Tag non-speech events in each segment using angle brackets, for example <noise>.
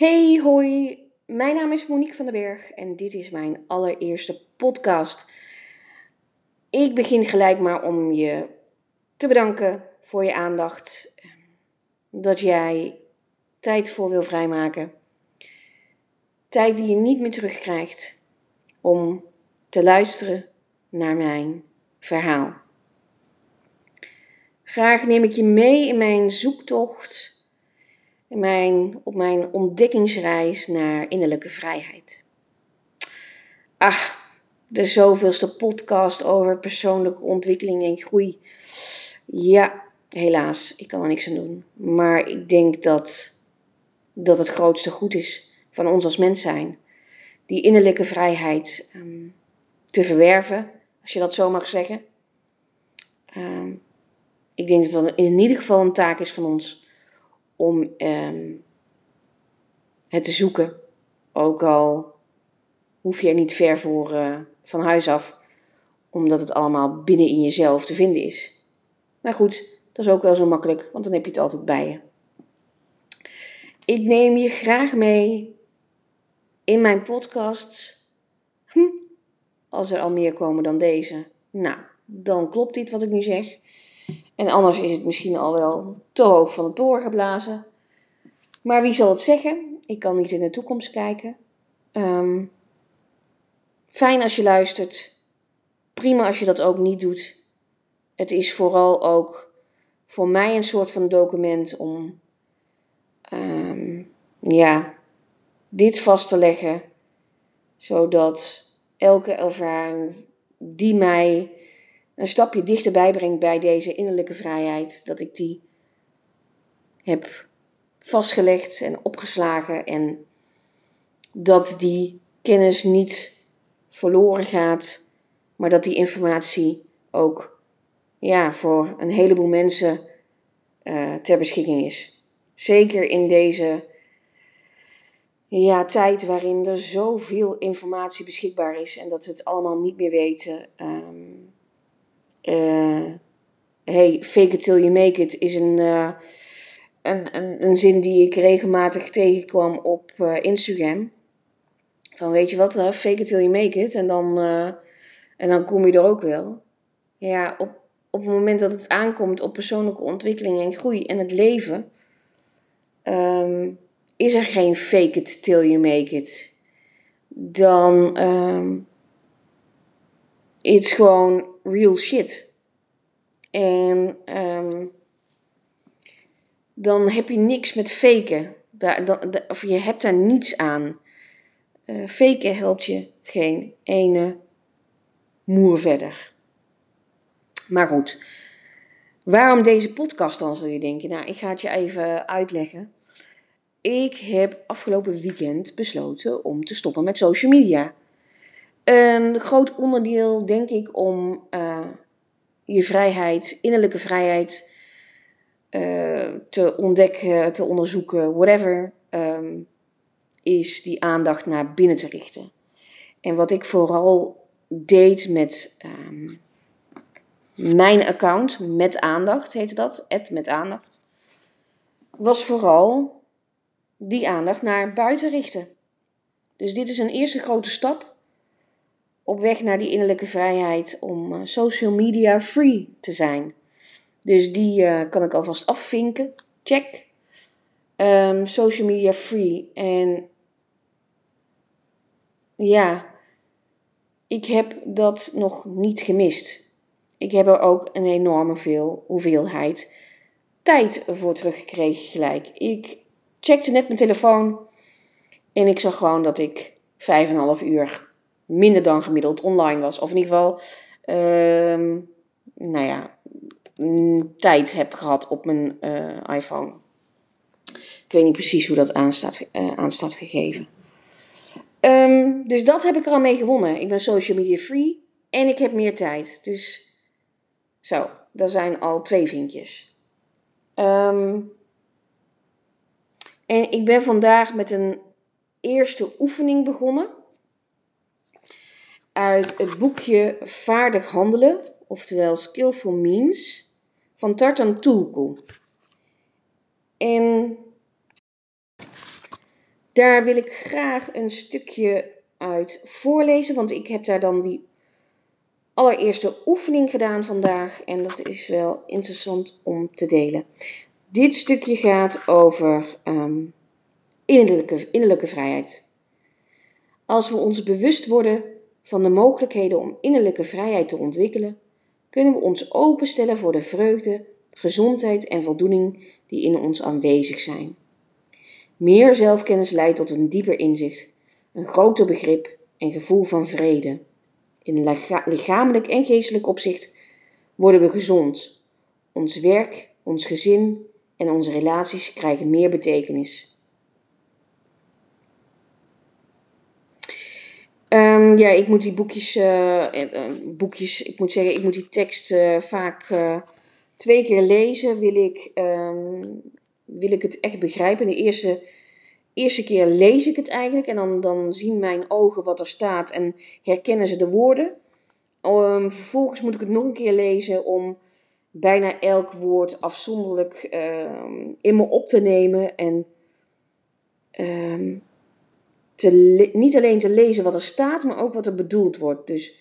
Hey, hoi. Mijn naam is Monique van den Berg en dit is mijn allereerste podcast. Ik begin gelijk maar om je te bedanken voor je aandacht. Dat jij tijd voor wil vrijmaken. Tijd die je niet meer terugkrijgt om te luisteren naar mijn verhaal. Graag neem ik je mee in mijn zoektocht mijn, op mijn ontdekkingsreis naar innerlijke vrijheid. Ach, de zoveelste podcast over persoonlijke ontwikkeling en groei. Ja, helaas, ik kan er niks aan doen. Maar ik denk dat dat het grootste goed is van ons als mens zijn. Die innerlijke vrijheid um, te verwerven, als je dat zo mag zeggen. Um, ik denk dat dat in ieder geval een taak is van ons om um, het te zoeken. Ook al hoef je er niet ver voor uh, van huis af, omdat het allemaal binnen in jezelf te vinden is. Maar goed, dat is ook wel zo makkelijk, want dan heb je het altijd bij je. Ik neem je graag mee in mijn podcasts. Hm, als er al meer komen dan deze. Nou, dan klopt dit wat ik nu zeg. En anders is het misschien al wel te hoog van de toren geblazen. Maar wie zal het zeggen? Ik kan niet in de toekomst kijken. Um, fijn als je luistert. Prima als je dat ook niet doet. Het is vooral ook voor mij een soort van document om um, ja, dit vast te leggen. Zodat elke ervaring die mij een stapje dichterbij brengt bij deze innerlijke vrijheid, dat ik die heb vastgelegd en opgeslagen en dat die kennis niet verloren gaat, maar dat die informatie ook ja, voor een heleboel mensen uh, ter beschikking is. Zeker in deze ja, tijd waarin er zoveel informatie beschikbaar is en dat we het allemaal niet meer weten. Uh, hey, fake it till you make it is een, uh, een, een, een, zin die ik regelmatig tegenkwam op uh, Instagram. Van weet je wat, fake it till you make it. En dan, en dan kom je er ook wel. Ja, op, op het moment dat het aankomt op persoonlijke ontwikkeling en groei en het leven, um, is er geen fake it till you make it. Dan um, it's gewoon real shit. En um, dan heb je niks met faken. Of je hebt daar niets aan. Uh, faken helpt je geen ene moer verder. Maar goed, waarom deze podcast dan, zul je denken? Nou, ik ga het je even uitleggen. Ik heb afgelopen weekend besloten om te stoppen met social media. Een groot onderdeel, denk ik, om uh, je vrijheid, innerlijke vrijheid uh, te ontdekken, te onderzoeken, whatever, um, is die aandacht naar binnen te richten. En wat ik vooral deed met um, mijn account, met aandacht heette dat, het met aandacht, was vooral die aandacht naar buiten richten. Dus dit is een eerste grote stap op weg naar die innerlijke vrijheid om uh, social media free te zijn. Dus die uh, kan ik alvast afvinken. Check. Um, social media free. En ja, ik heb dat nog niet gemist. Ik heb er ook een enorme veel hoeveelheid tijd voor teruggekregen gelijk. Ik checkte net mijn telefoon en ik zag gewoon dat ik 5,5 uur minder dan gemiddeld online was. Of in ieder geval, uh, nou ja, tijd heb gehad op mijn uh, iPhone. Ik weet niet precies hoe dat aanstaat, uh, aanstaat gegeven. Um, dus dat heb ik er al mee gewonnen. Ik ben social media free en ik heb meer tijd. Dus zo, dat zijn al twee vinkjes. Um, en ik ben vandaag met een eerste oefening begonnen uit het boekje Vaardig Handelen, oftewel Skillful Means, van Tartan Tulku. En Daar wil ik graag een stukje uit voorlezen, want ik heb daar dan die allereerste oefening gedaan vandaag en dat is wel interessant om te delen. Dit stukje gaat over um, innerlijke, innerlijke vrijheid. Als we ons bewust worden van de mogelijkheden om innerlijke vrijheid te ontwikkelen, kunnen we ons openstellen voor de vreugde, gezondheid en voldoening die in ons aanwezig zijn. Meer zelfkennis leidt tot een dieper inzicht, een groter begrip en gevoel van vrede. In lichamelijk en geestelijk opzicht worden we gezond. Ons werk, ons gezin en onze relaties krijgen meer betekenis. Um, ja, ik moet die boekjes, uh, boekjes, ik moet zeggen, ik moet die tekst uh, vaak twee keer lezen. Wil ik, um, wil ik het echt begrijpen. De eerste, eerste keer lees ik het eigenlijk en dan, dan zien mijn ogen wat er staat en herkennen ze de woorden. Um, vervolgens moet ik het nog een keer lezen om bijna elk woord afzonderlijk in me op te nemen en niet alleen te lezen wat er staat, maar ook wat er bedoeld wordt. Dus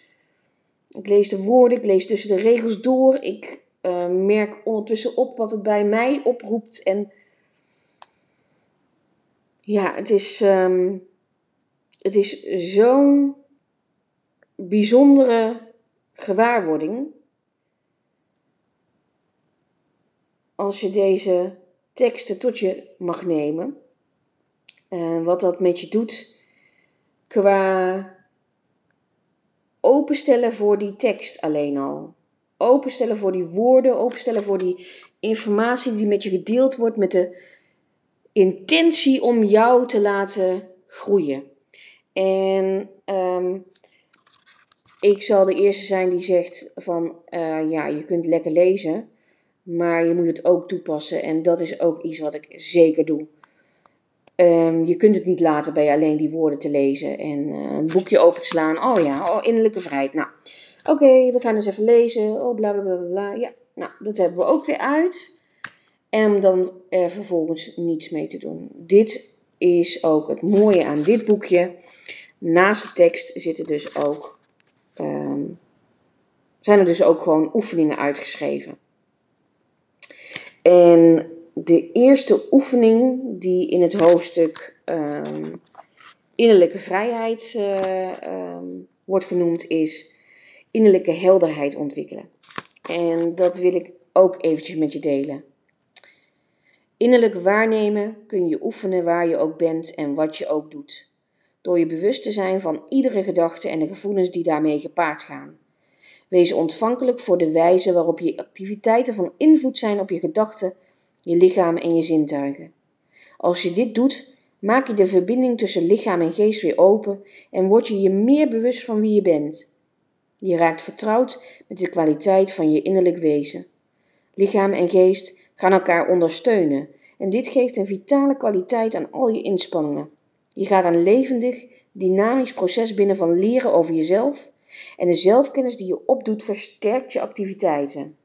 ik lees de woorden, ik lees tussen de regels door, ik uh, merk ondertussen op wat het bij mij oproept. En ja, het is, um, het is zo'n bijzondere gewaarwording. Als je deze teksten tot je mag nemen. En wat dat met je doet qua openstellen voor die tekst alleen al. Openstellen voor die woorden, openstellen voor die informatie die met je gedeeld wordt met de intentie om jou te laten groeien. En um, ik zal de eerste zijn die zegt van uh, ja, je kunt lekker lezen, maar je moet het ook toepassen. En dat is ook iets wat ik zeker doe. Um, je kunt het niet laten bij alleen die woorden te lezen en uh, een boekje open te slaan. Oh ja, oh, innerlijke vrijheid. Nou, oké, we gaan eens even lezen. Oh, bla bla bla. Ja, nou, dat hebben we ook weer uit. En om dan er vervolgens niets mee te doen. Dit is ook het mooie aan dit boekje. Naast de tekst zitten dus ook, um, zijn er dus ook gewoon oefeningen uitgeschreven. En de eerste oefening die in het hoofdstuk um, innerlijke vrijheid uh, um, wordt genoemd is innerlijke helderheid ontwikkelen. En dat wil ik ook eventjes met je delen. Innerlijk waarnemen kun je oefenen waar je ook bent en wat je ook doet. Door je bewust te zijn van iedere gedachte en de gevoelens die daarmee gepaard gaan. Wees ontvankelijk voor de wijze waarop je activiteiten van invloed zijn op je gedachten je lichaam en je zintuigen. Als je dit doet, maak je de verbinding tussen lichaam en geest weer open en word je je meer bewust van wie je bent. Je raakt vertrouwd met de kwaliteit van je innerlijk wezen. Lichaam en geest gaan elkaar ondersteunen en dit geeft een vitale kwaliteit aan al je inspanningen. Je gaat een levendig, dynamisch proces binnen van leren over jezelf en de zelfkennis die je opdoet versterkt je activiteiten.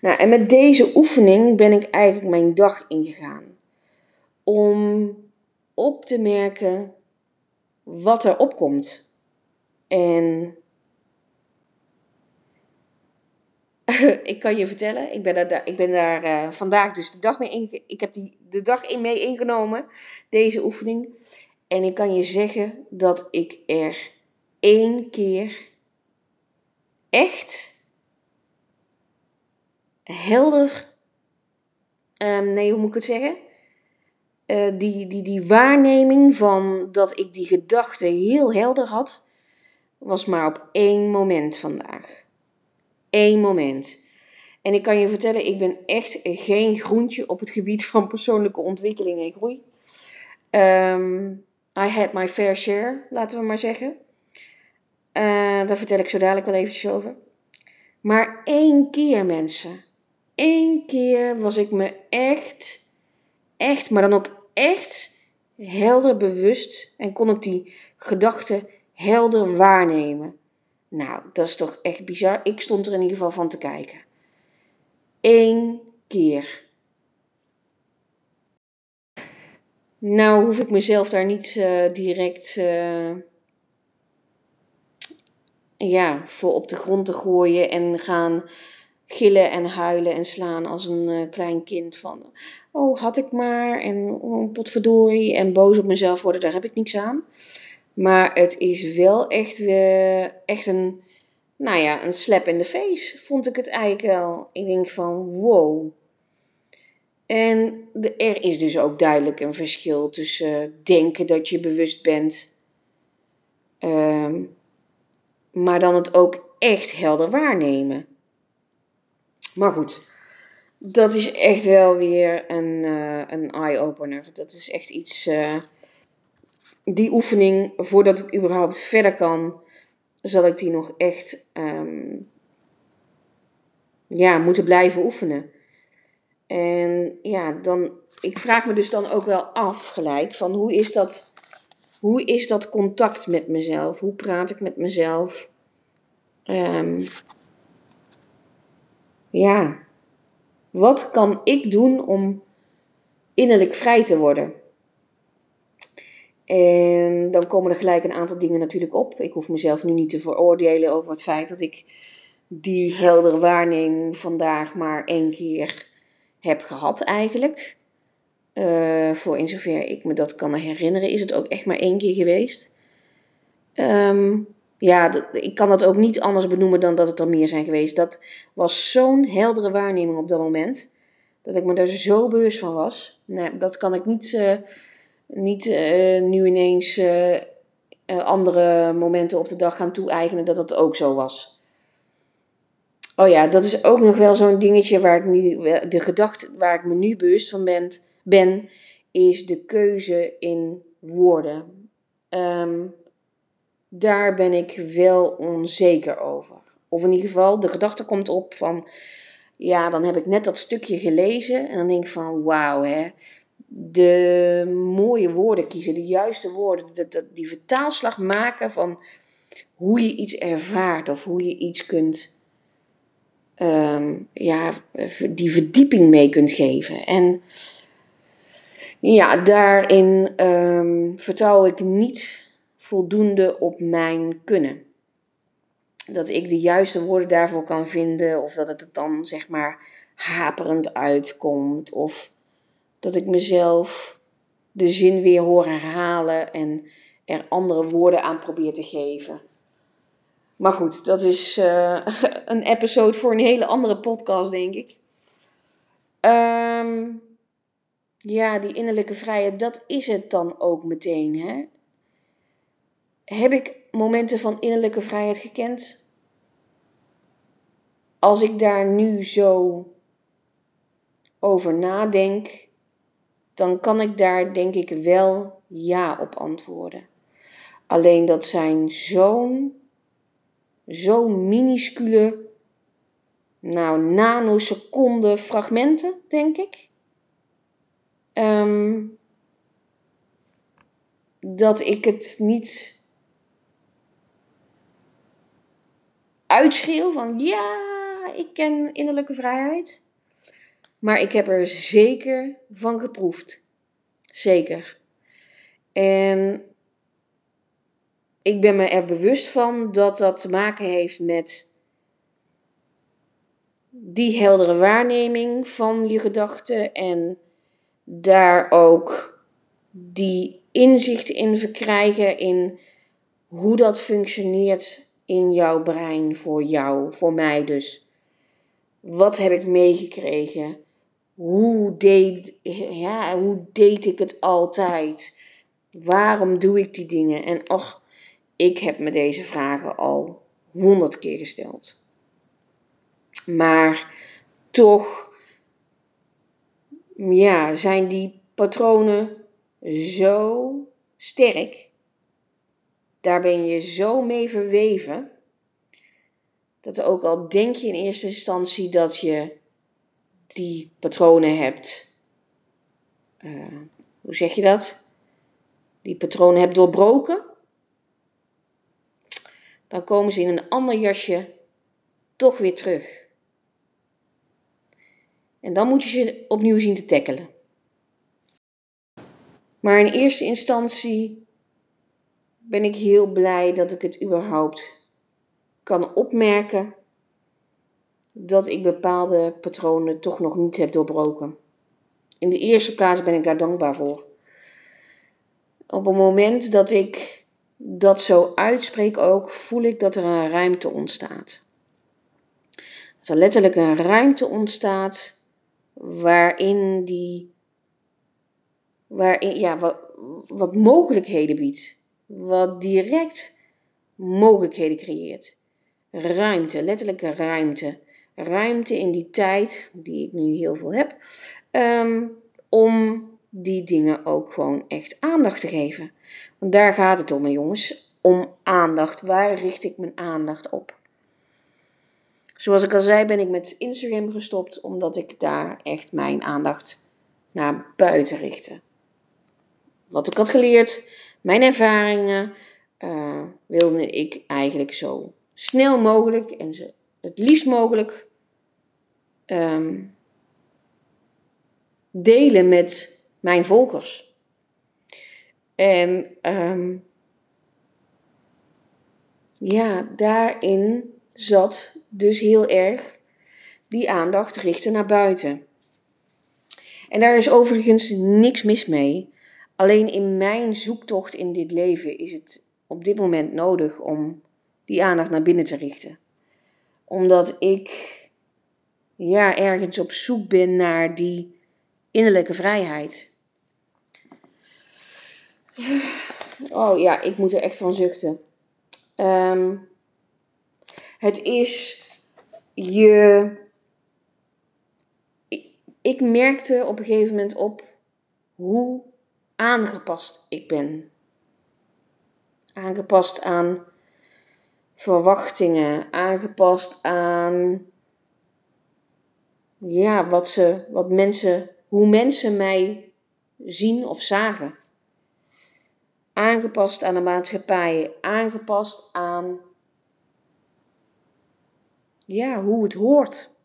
Nou, en met deze oefening ben ik eigenlijk mijn dag ingegaan. Om op te merken wat er opkomt. En <laughs> ik kan je vertellen, ik ben daar, ik ben daar uh, vandaag dus de dag mee ik heb die, de dag in mee ingenomen, deze oefening. En ik kan je zeggen dat ik er één keer echt helder. Um, nee, hoe moet ik het zeggen? Uh, die, die, die waarneming van dat ik die gedachte heel helder had, was maar op één moment vandaag. Eén moment. En ik kan je vertellen, ik ben echt geen groentje op het gebied van persoonlijke ontwikkeling en groei. Um, I had my fair share, laten we maar zeggen. Uh, daar vertel ik zo dadelijk wel eventjes over. Maar één keer, mensen één keer was ik me echt, echt, maar dan ook echt helder bewust en kon ik die gedachten helder waarnemen. Nou, dat is toch echt bizar. Ik stond er in ieder geval van te kijken. Eén keer. Nou hoef ik mezelf daar niet uh, direct uh, ja, voor op de grond te gooien en gaan gillen en huilen en slaan als een uh, klein kind van oh had ik maar en oh, potverdorie en boos op mezelf worden, daar heb ik niks aan. Maar het is wel echt, weer echt een, nou ja, een slap in de face, vond ik het eigenlijk wel. Ik denk van, wow. En er is dus ook duidelijk een verschil tussen denken dat je bewust bent, um, maar dan het ook echt helder waarnemen. Maar goed, dat is echt wel weer een, uh, een eye-opener. Dat is echt iets. Uh, die oefening, voordat ik überhaupt verder kan, zal ik die nog echt um, ja, moeten blijven oefenen. En ja, dan, ik vraag me dus dan ook wel af gelijk van hoe is dat, hoe is dat contact met mezelf? Hoe praat ik met mezelf? Um, ja, wat kan ik doen om innerlijk vrij te worden? En dan komen er gelijk een aantal dingen natuurlijk op. Ik hoef mezelf nu niet te veroordelen over het feit dat ik die heldere waarneming vandaag maar één keer heb gehad eigenlijk. Uh, voor in zover ik me dat kan herinneren, is het ook echt maar één keer geweest. Um, ja, ik kan dat ook niet anders benoemen dan dat het er meer zijn geweest. Dat was zo'n heldere waarneming op dat moment. Dat ik me daar zo bewust van was. Nee, dat kan ik niet, uh, niet uh, nu ineens uh, andere momenten op de dag gaan toe-eigenen dat dat ook zo was. Oh ja, dat is ook nog wel zo'n dingetje waar ik nu, de gedachte waar ik me nu bewust van ben, ben is de keuze in woorden. Um, daar ben ik wel onzeker over. Of in ieder geval, de gedachte komt op van, ja, dan heb ik net dat stukje gelezen en dan denk ik van, wauw, hè. De mooie woorden kiezen, de juiste woorden, die vertaalslag maken van hoe je iets ervaart of hoe je iets kunt, um, ja, die verdieping mee kunt geven. En ja, daarin um, vertrouw ik niet voldoende op mijn kunnen. Dat ik de juiste woorden daarvoor kan vinden, of dat het dan zeg maar haperend uitkomt, of dat ik mezelf de zin weer hoor herhalen en er andere woorden aan probeer te geven. Maar goed, dat is uh, <laughs> een episode voor een hele andere podcast, denk ik. Um, ja, die innerlijke vrijheid, dat is het dan ook meteen. Hè? Heb ik momenten van innerlijke vrijheid gekend? Als ik daar nu zo over nadenk, dan kan ik daar denk ik wel ja op antwoorden. Alleen dat zijn zo'n, zo minuscule, nou nanoseconde fragmenten, denk ik. Um, dat ik het niet uitschreeuw van ja, ik ken innerlijke vrijheid. Maar ik heb er zeker van geproefd. Zeker. En ik ben me er bewust van dat dat te maken heeft met die heldere waarneming van je gedachten en daar ook die inzicht in verkrijgen in hoe dat functioneert in jouw brein voor jou, voor mij dus. Wat heb ik meegekregen? Hoe deed, ja, hoe deed ik het altijd? Waarom doe ik die dingen? En ach, ik heb me deze vragen al honderd keer gesteld. Maar toch, ja, zijn die patronen zo sterk daar ben je zo mee verweven. Dat ook al denk je in eerste instantie dat je die patronen hebt. Uh, hoe zeg je dat? Die patronen hebt doorbroken. Dan komen ze in een ander jasje toch weer terug. En dan moet je ze opnieuw zien te tackelen. Maar in eerste instantie ben ik heel blij dat ik het überhaupt kan opmerken dat ik bepaalde patronen toch nog niet heb doorbroken. In de eerste plaats ben ik daar dankbaar voor. Op het moment dat ik dat zo uitspreek ook, voel ik dat er een ruimte ontstaat. Dat er letterlijk een ruimte ontstaat waarin die, waarin, ja, wat, wat mogelijkheden biedt. Wat direct mogelijkheden creëert. Ruimte, letterlijke ruimte. Ruimte in die tijd, die ik nu heel veel heb, um, om die dingen ook gewoon echt aandacht te geven. Want daar gaat het om, jongens. Om aandacht. Waar richt ik mijn aandacht op? Zoals ik al zei, ben ik met Instagram gestopt omdat ik daar echt mijn aandacht naar buiten richtte. Wat ik had geleerd, mijn ervaringen, uh, wilde ik eigenlijk zo snel mogelijk en zo, het liefst mogelijk um, delen met mijn volgers. En um, ja, daarin zat dus heel erg die aandacht richten naar buiten. En daar is overigens niks mis mee. Alleen in mijn zoektocht in dit leven is het op dit moment nodig om die aandacht naar binnen te richten. Omdat ik ja, ergens op zoek ben naar die innerlijke vrijheid. Oh ja, ik moet er echt van zuchten. Ehm, het is je. Ik, ik merkte op een gegeven moment op hoe aangepast ik ben. Aangepast aan verwachtingen, aangepast aan ja, wat, ze, wat mensen, hoe mensen mij zien of zagen. Aangepast aan de maatschappij, aangepast aan ja, hoe het hoort.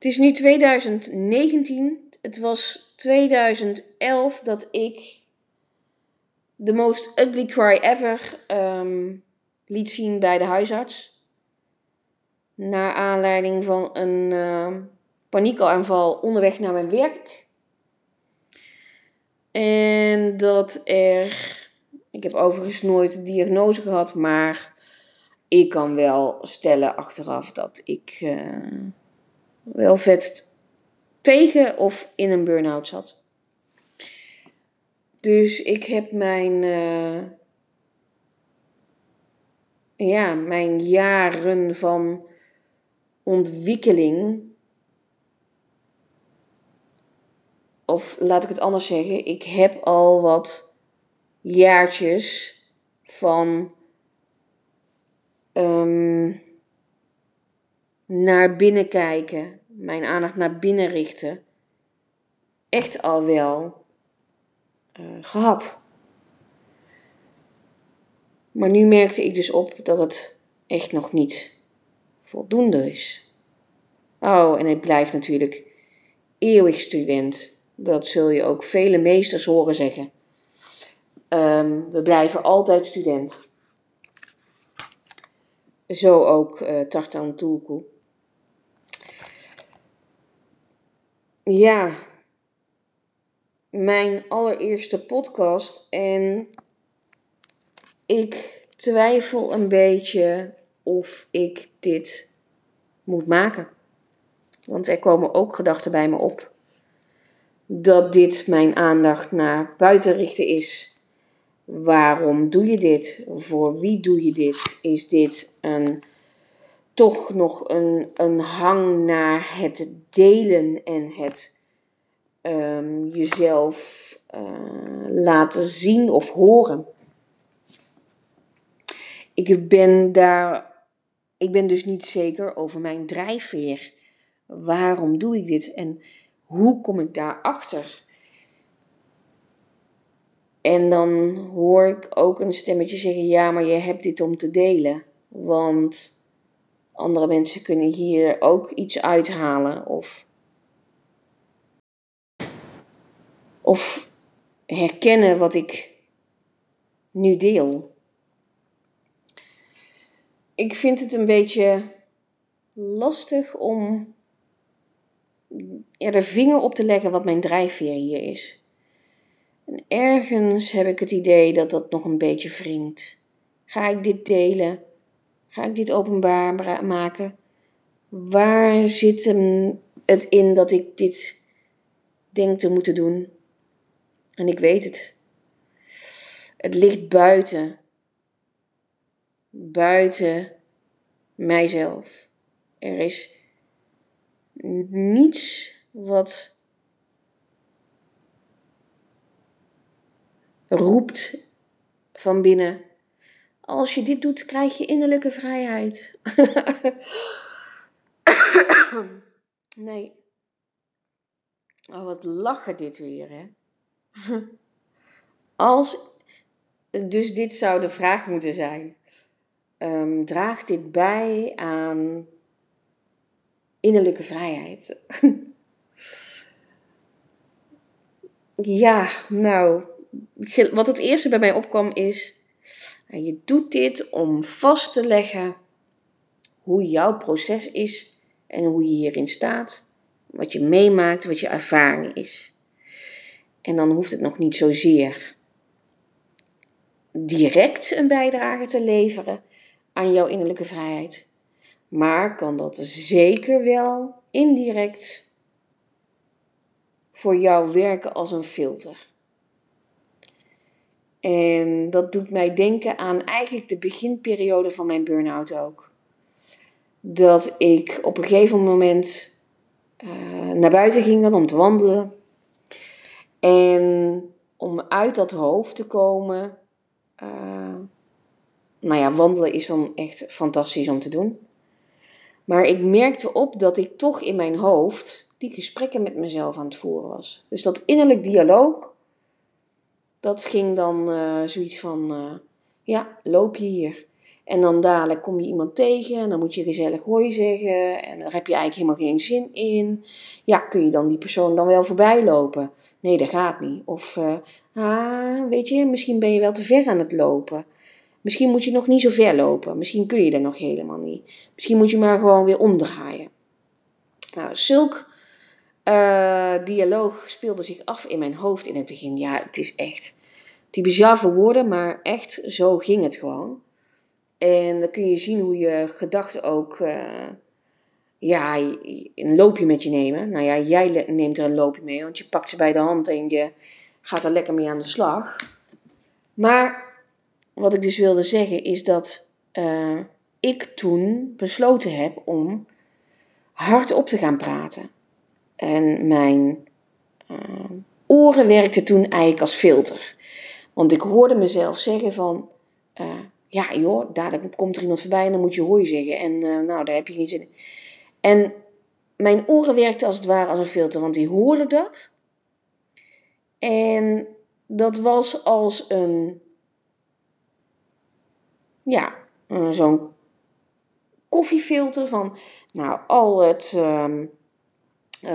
Het is nu 2019. Het was 2011 dat ik The Most Ugly Cry Ever um, liet zien bij de huisarts naar aanleiding van een uh, paniekaanval onderweg naar mijn werk. En dat er, ik heb overigens nooit diagnose gehad, maar ik kan wel stellen achteraf dat ik uh, wel vet tegen of in een burn-out zat. Dus ik heb mijn, uh, ja, mijn jaren van ontwikkeling. Of laat ik het anders zeggen, ik heb al wat jaartjes van um, naar binnen kijken, mijn aandacht naar binnen richten, echt al wel uh, gehad. Maar nu merkte ik dus op dat het echt nog niet voldoende is. Oh, en het blijft natuurlijk eeuwig student. Dat zul je ook vele meesters horen zeggen. Um, we blijven altijd student. Zo ook uh, Tartan Tulku. Ja, mijn allereerste podcast en ik twijfel een beetje of ik dit moet maken. Want er komen ook gedachten bij me op dat dit mijn aandacht naar buiten richten is. Waarom doe je dit? Voor wie doe je dit? Is dit een, toch nog een, een hang naar het delen en het um, jezelf uh, laten zien of horen? Ik ben daar ik ben dus niet zeker over mijn drijfveer. Waarom doe ik dit en hoe kom ik daarachter? En dan hoor ik ook een stemmetje zeggen: Ja, maar je hebt dit om te delen. Want andere mensen kunnen hier ook iets uithalen. Of of herkennen wat ik nu deel. Ik vind het een beetje lastig om er de vinger op te leggen wat mijn drijfveer hier is. En ergens heb ik het idee dat dat nog een beetje wringt. Ga ik dit delen? Ga ik dit openbaar maken? Waar zit het in dat ik dit denk te moeten doen? En ik weet het. Het ligt buiten. Buiten mijzelf. Er is niets wat roept van binnen. Als je dit doet, krijg je innerlijke vrijheid. <coughs> nee. Oh, wat lachen dit weer, hè? <laughs> Als, dus dit zou de vraag moeten zijn. Um, draagt dit bij aan innerlijke vrijheid? <laughs> ja, nou, wat het eerste bij mij opkwam is, je doet dit om vast te leggen hoe jouw proces is en hoe je hierin staat, wat je meemaakt, wat je ervaring is. En dan hoeft het nog niet zozeer direct een bijdrage te leveren aan jouw innerlijke vrijheid, maar kan dat zeker wel indirect voor jou werken als een filter. En dat doet mij denken aan eigenlijk de beginperiode van mijn burn-out ook. Dat ik op een gegeven moment uh, naar buiten ging dan om te wandelen. En om uit dat hoofd te komen. Uh, nou ja, wandelen is dan echt fantastisch om te doen. Maar ik merkte op dat ik toch in mijn hoofd die gesprekken met mezelf aan het voeren was. Dus dat innerlijk dialoog, dat ging dan uh, zoiets van: uh, ja, loop je hier. En dan dadelijk kom je iemand tegen en dan moet je gezellig hoi zeggen. En daar heb je eigenlijk helemaal geen zin in. Ja, kun je dan die persoon dan wel voorbij lopen? Nee, dat gaat niet. Of, uh, ah, weet je, misschien ben je wel te ver aan het lopen. Misschien moet je nog niet zo ver lopen. Misschien kun je dat nog helemaal niet. Misschien moet je maar gewoon weer omdraaien. Nou, zulk uh, dialoog speelde zich af in mijn hoofd in het begin. Ja, het is echt die bizarre woorden, maar echt zo ging het gewoon. En dan kun je zien hoe je gedachten ook uh, ja, een loopje met je nemen. Nou ja, jij neemt er een loopje mee, want je pakt ze bij de hand en je gaat er lekker mee aan de slag. Maar wat ik dus wilde zeggen is dat uh, ik toen besloten heb om hardop te gaan praten. En mijn uh, oren werkten toen eigenlijk als filter. Want ik hoorde mezelf zeggen van, uh, ja joh, dadelijk komt er iemand voorbij en dan moet je hooi zeggen. En nou, daar heb je geen zin in. En mijn oren werkten als het ware als een filter, want die hoorden dat. En dat was als een ja, zo'n koffiefilter van, nou, al het uh,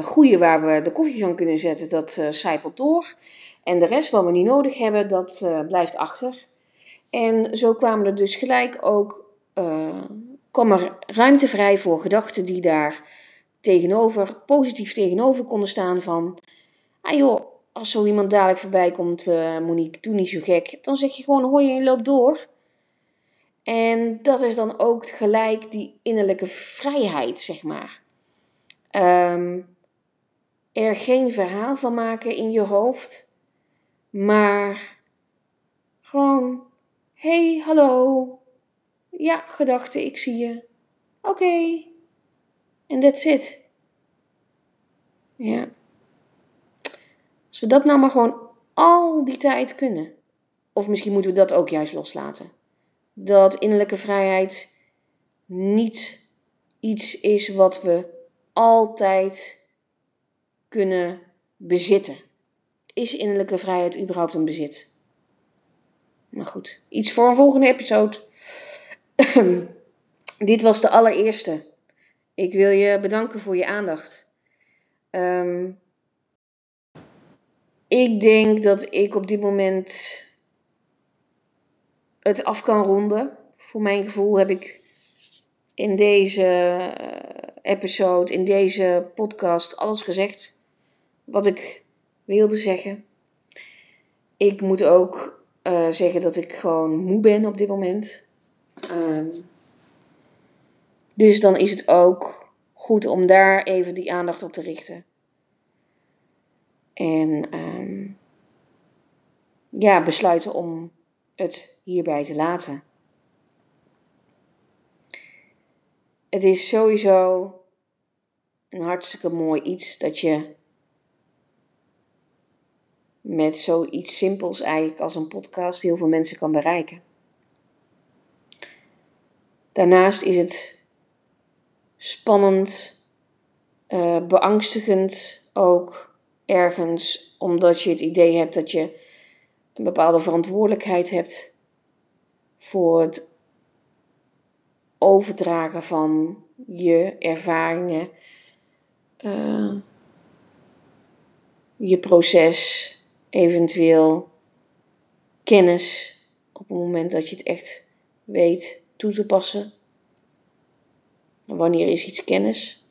goede waar we de koffie van kunnen zetten, dat uh, zijpelt door. En de rest wat we niet nodig hebben, dat uh, blijft achter. En zo kwamen er dus gelijk ook, kwam er ruimte vrij voor gedachten die daar tegenover, positief tegenover konden staan van, ah joh, als zo iemand dadelijk voorbij komt, Monique, doe niet zo gek. Dan zeg je gewoon, hoor je loop door. En dat is dan ook gelijk die innerlijke vrijheid, zeg maar. Um, er geen verhaal van maken in je hoofd, maar gewoon: hey, hallo. Ja, gedachte, ik zie je. Oké. Okay. En that's it. Ja. Als we dat nou maar gewoon al die tijd kunnen. Of misschien moeten we dat ook juist loslaten dat innerlijke vrijheid niet iets is wat we altijd kunnen bezitten. Is innerlijke vrijheid überhaupt een bezit? Maar goed, iets voor een volgende episode. <clears throat> Dit was de allereerste. Ik wil je bedanken voor je aandacht. Um, ik denk dat ik op dit moment het af kan ronden. Voor mijn gevoel heb ik in deze eh, episode, in deze podcast, alles gezegd wat ik wilde zeggen. Ik moet ook uh, zeggen dat ik gewoon moe ben op dit moment. Um, dus dan is het ook goed om daar even die aandacht op te richten. En um, ja, besluiten om het hierbij te laten. Het is sowieso een hartstikke mooi iets dat je met zoiets simpels eigenlijk als een podcast heel veel mensen kan bereiken. Daarnaast is het spannend, uh, beangstigend ook ergens, omdat je het idee hebt dat je een bepaalde verantwoordelijkheid hebt voor het overdragen van je ervaringen, uh, je proces, eventueel kennis op het moment dat je het echt weet toe te passen. Wanneer is iets kennis?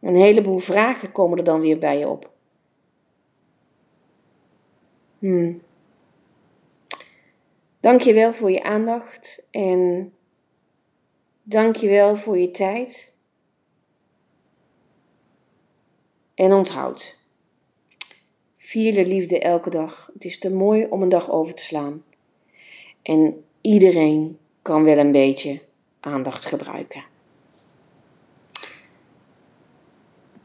Een heleboel vragen komen er dan weer bij je op. Hmm. Dank je wel voor je aandacht en dank je wel voor je tijd. En onthoud. Vier de liefde elke dag. Het is te mooi om een dag over te slaan. En iedereen kan wel een beetje aandacht gebruiken.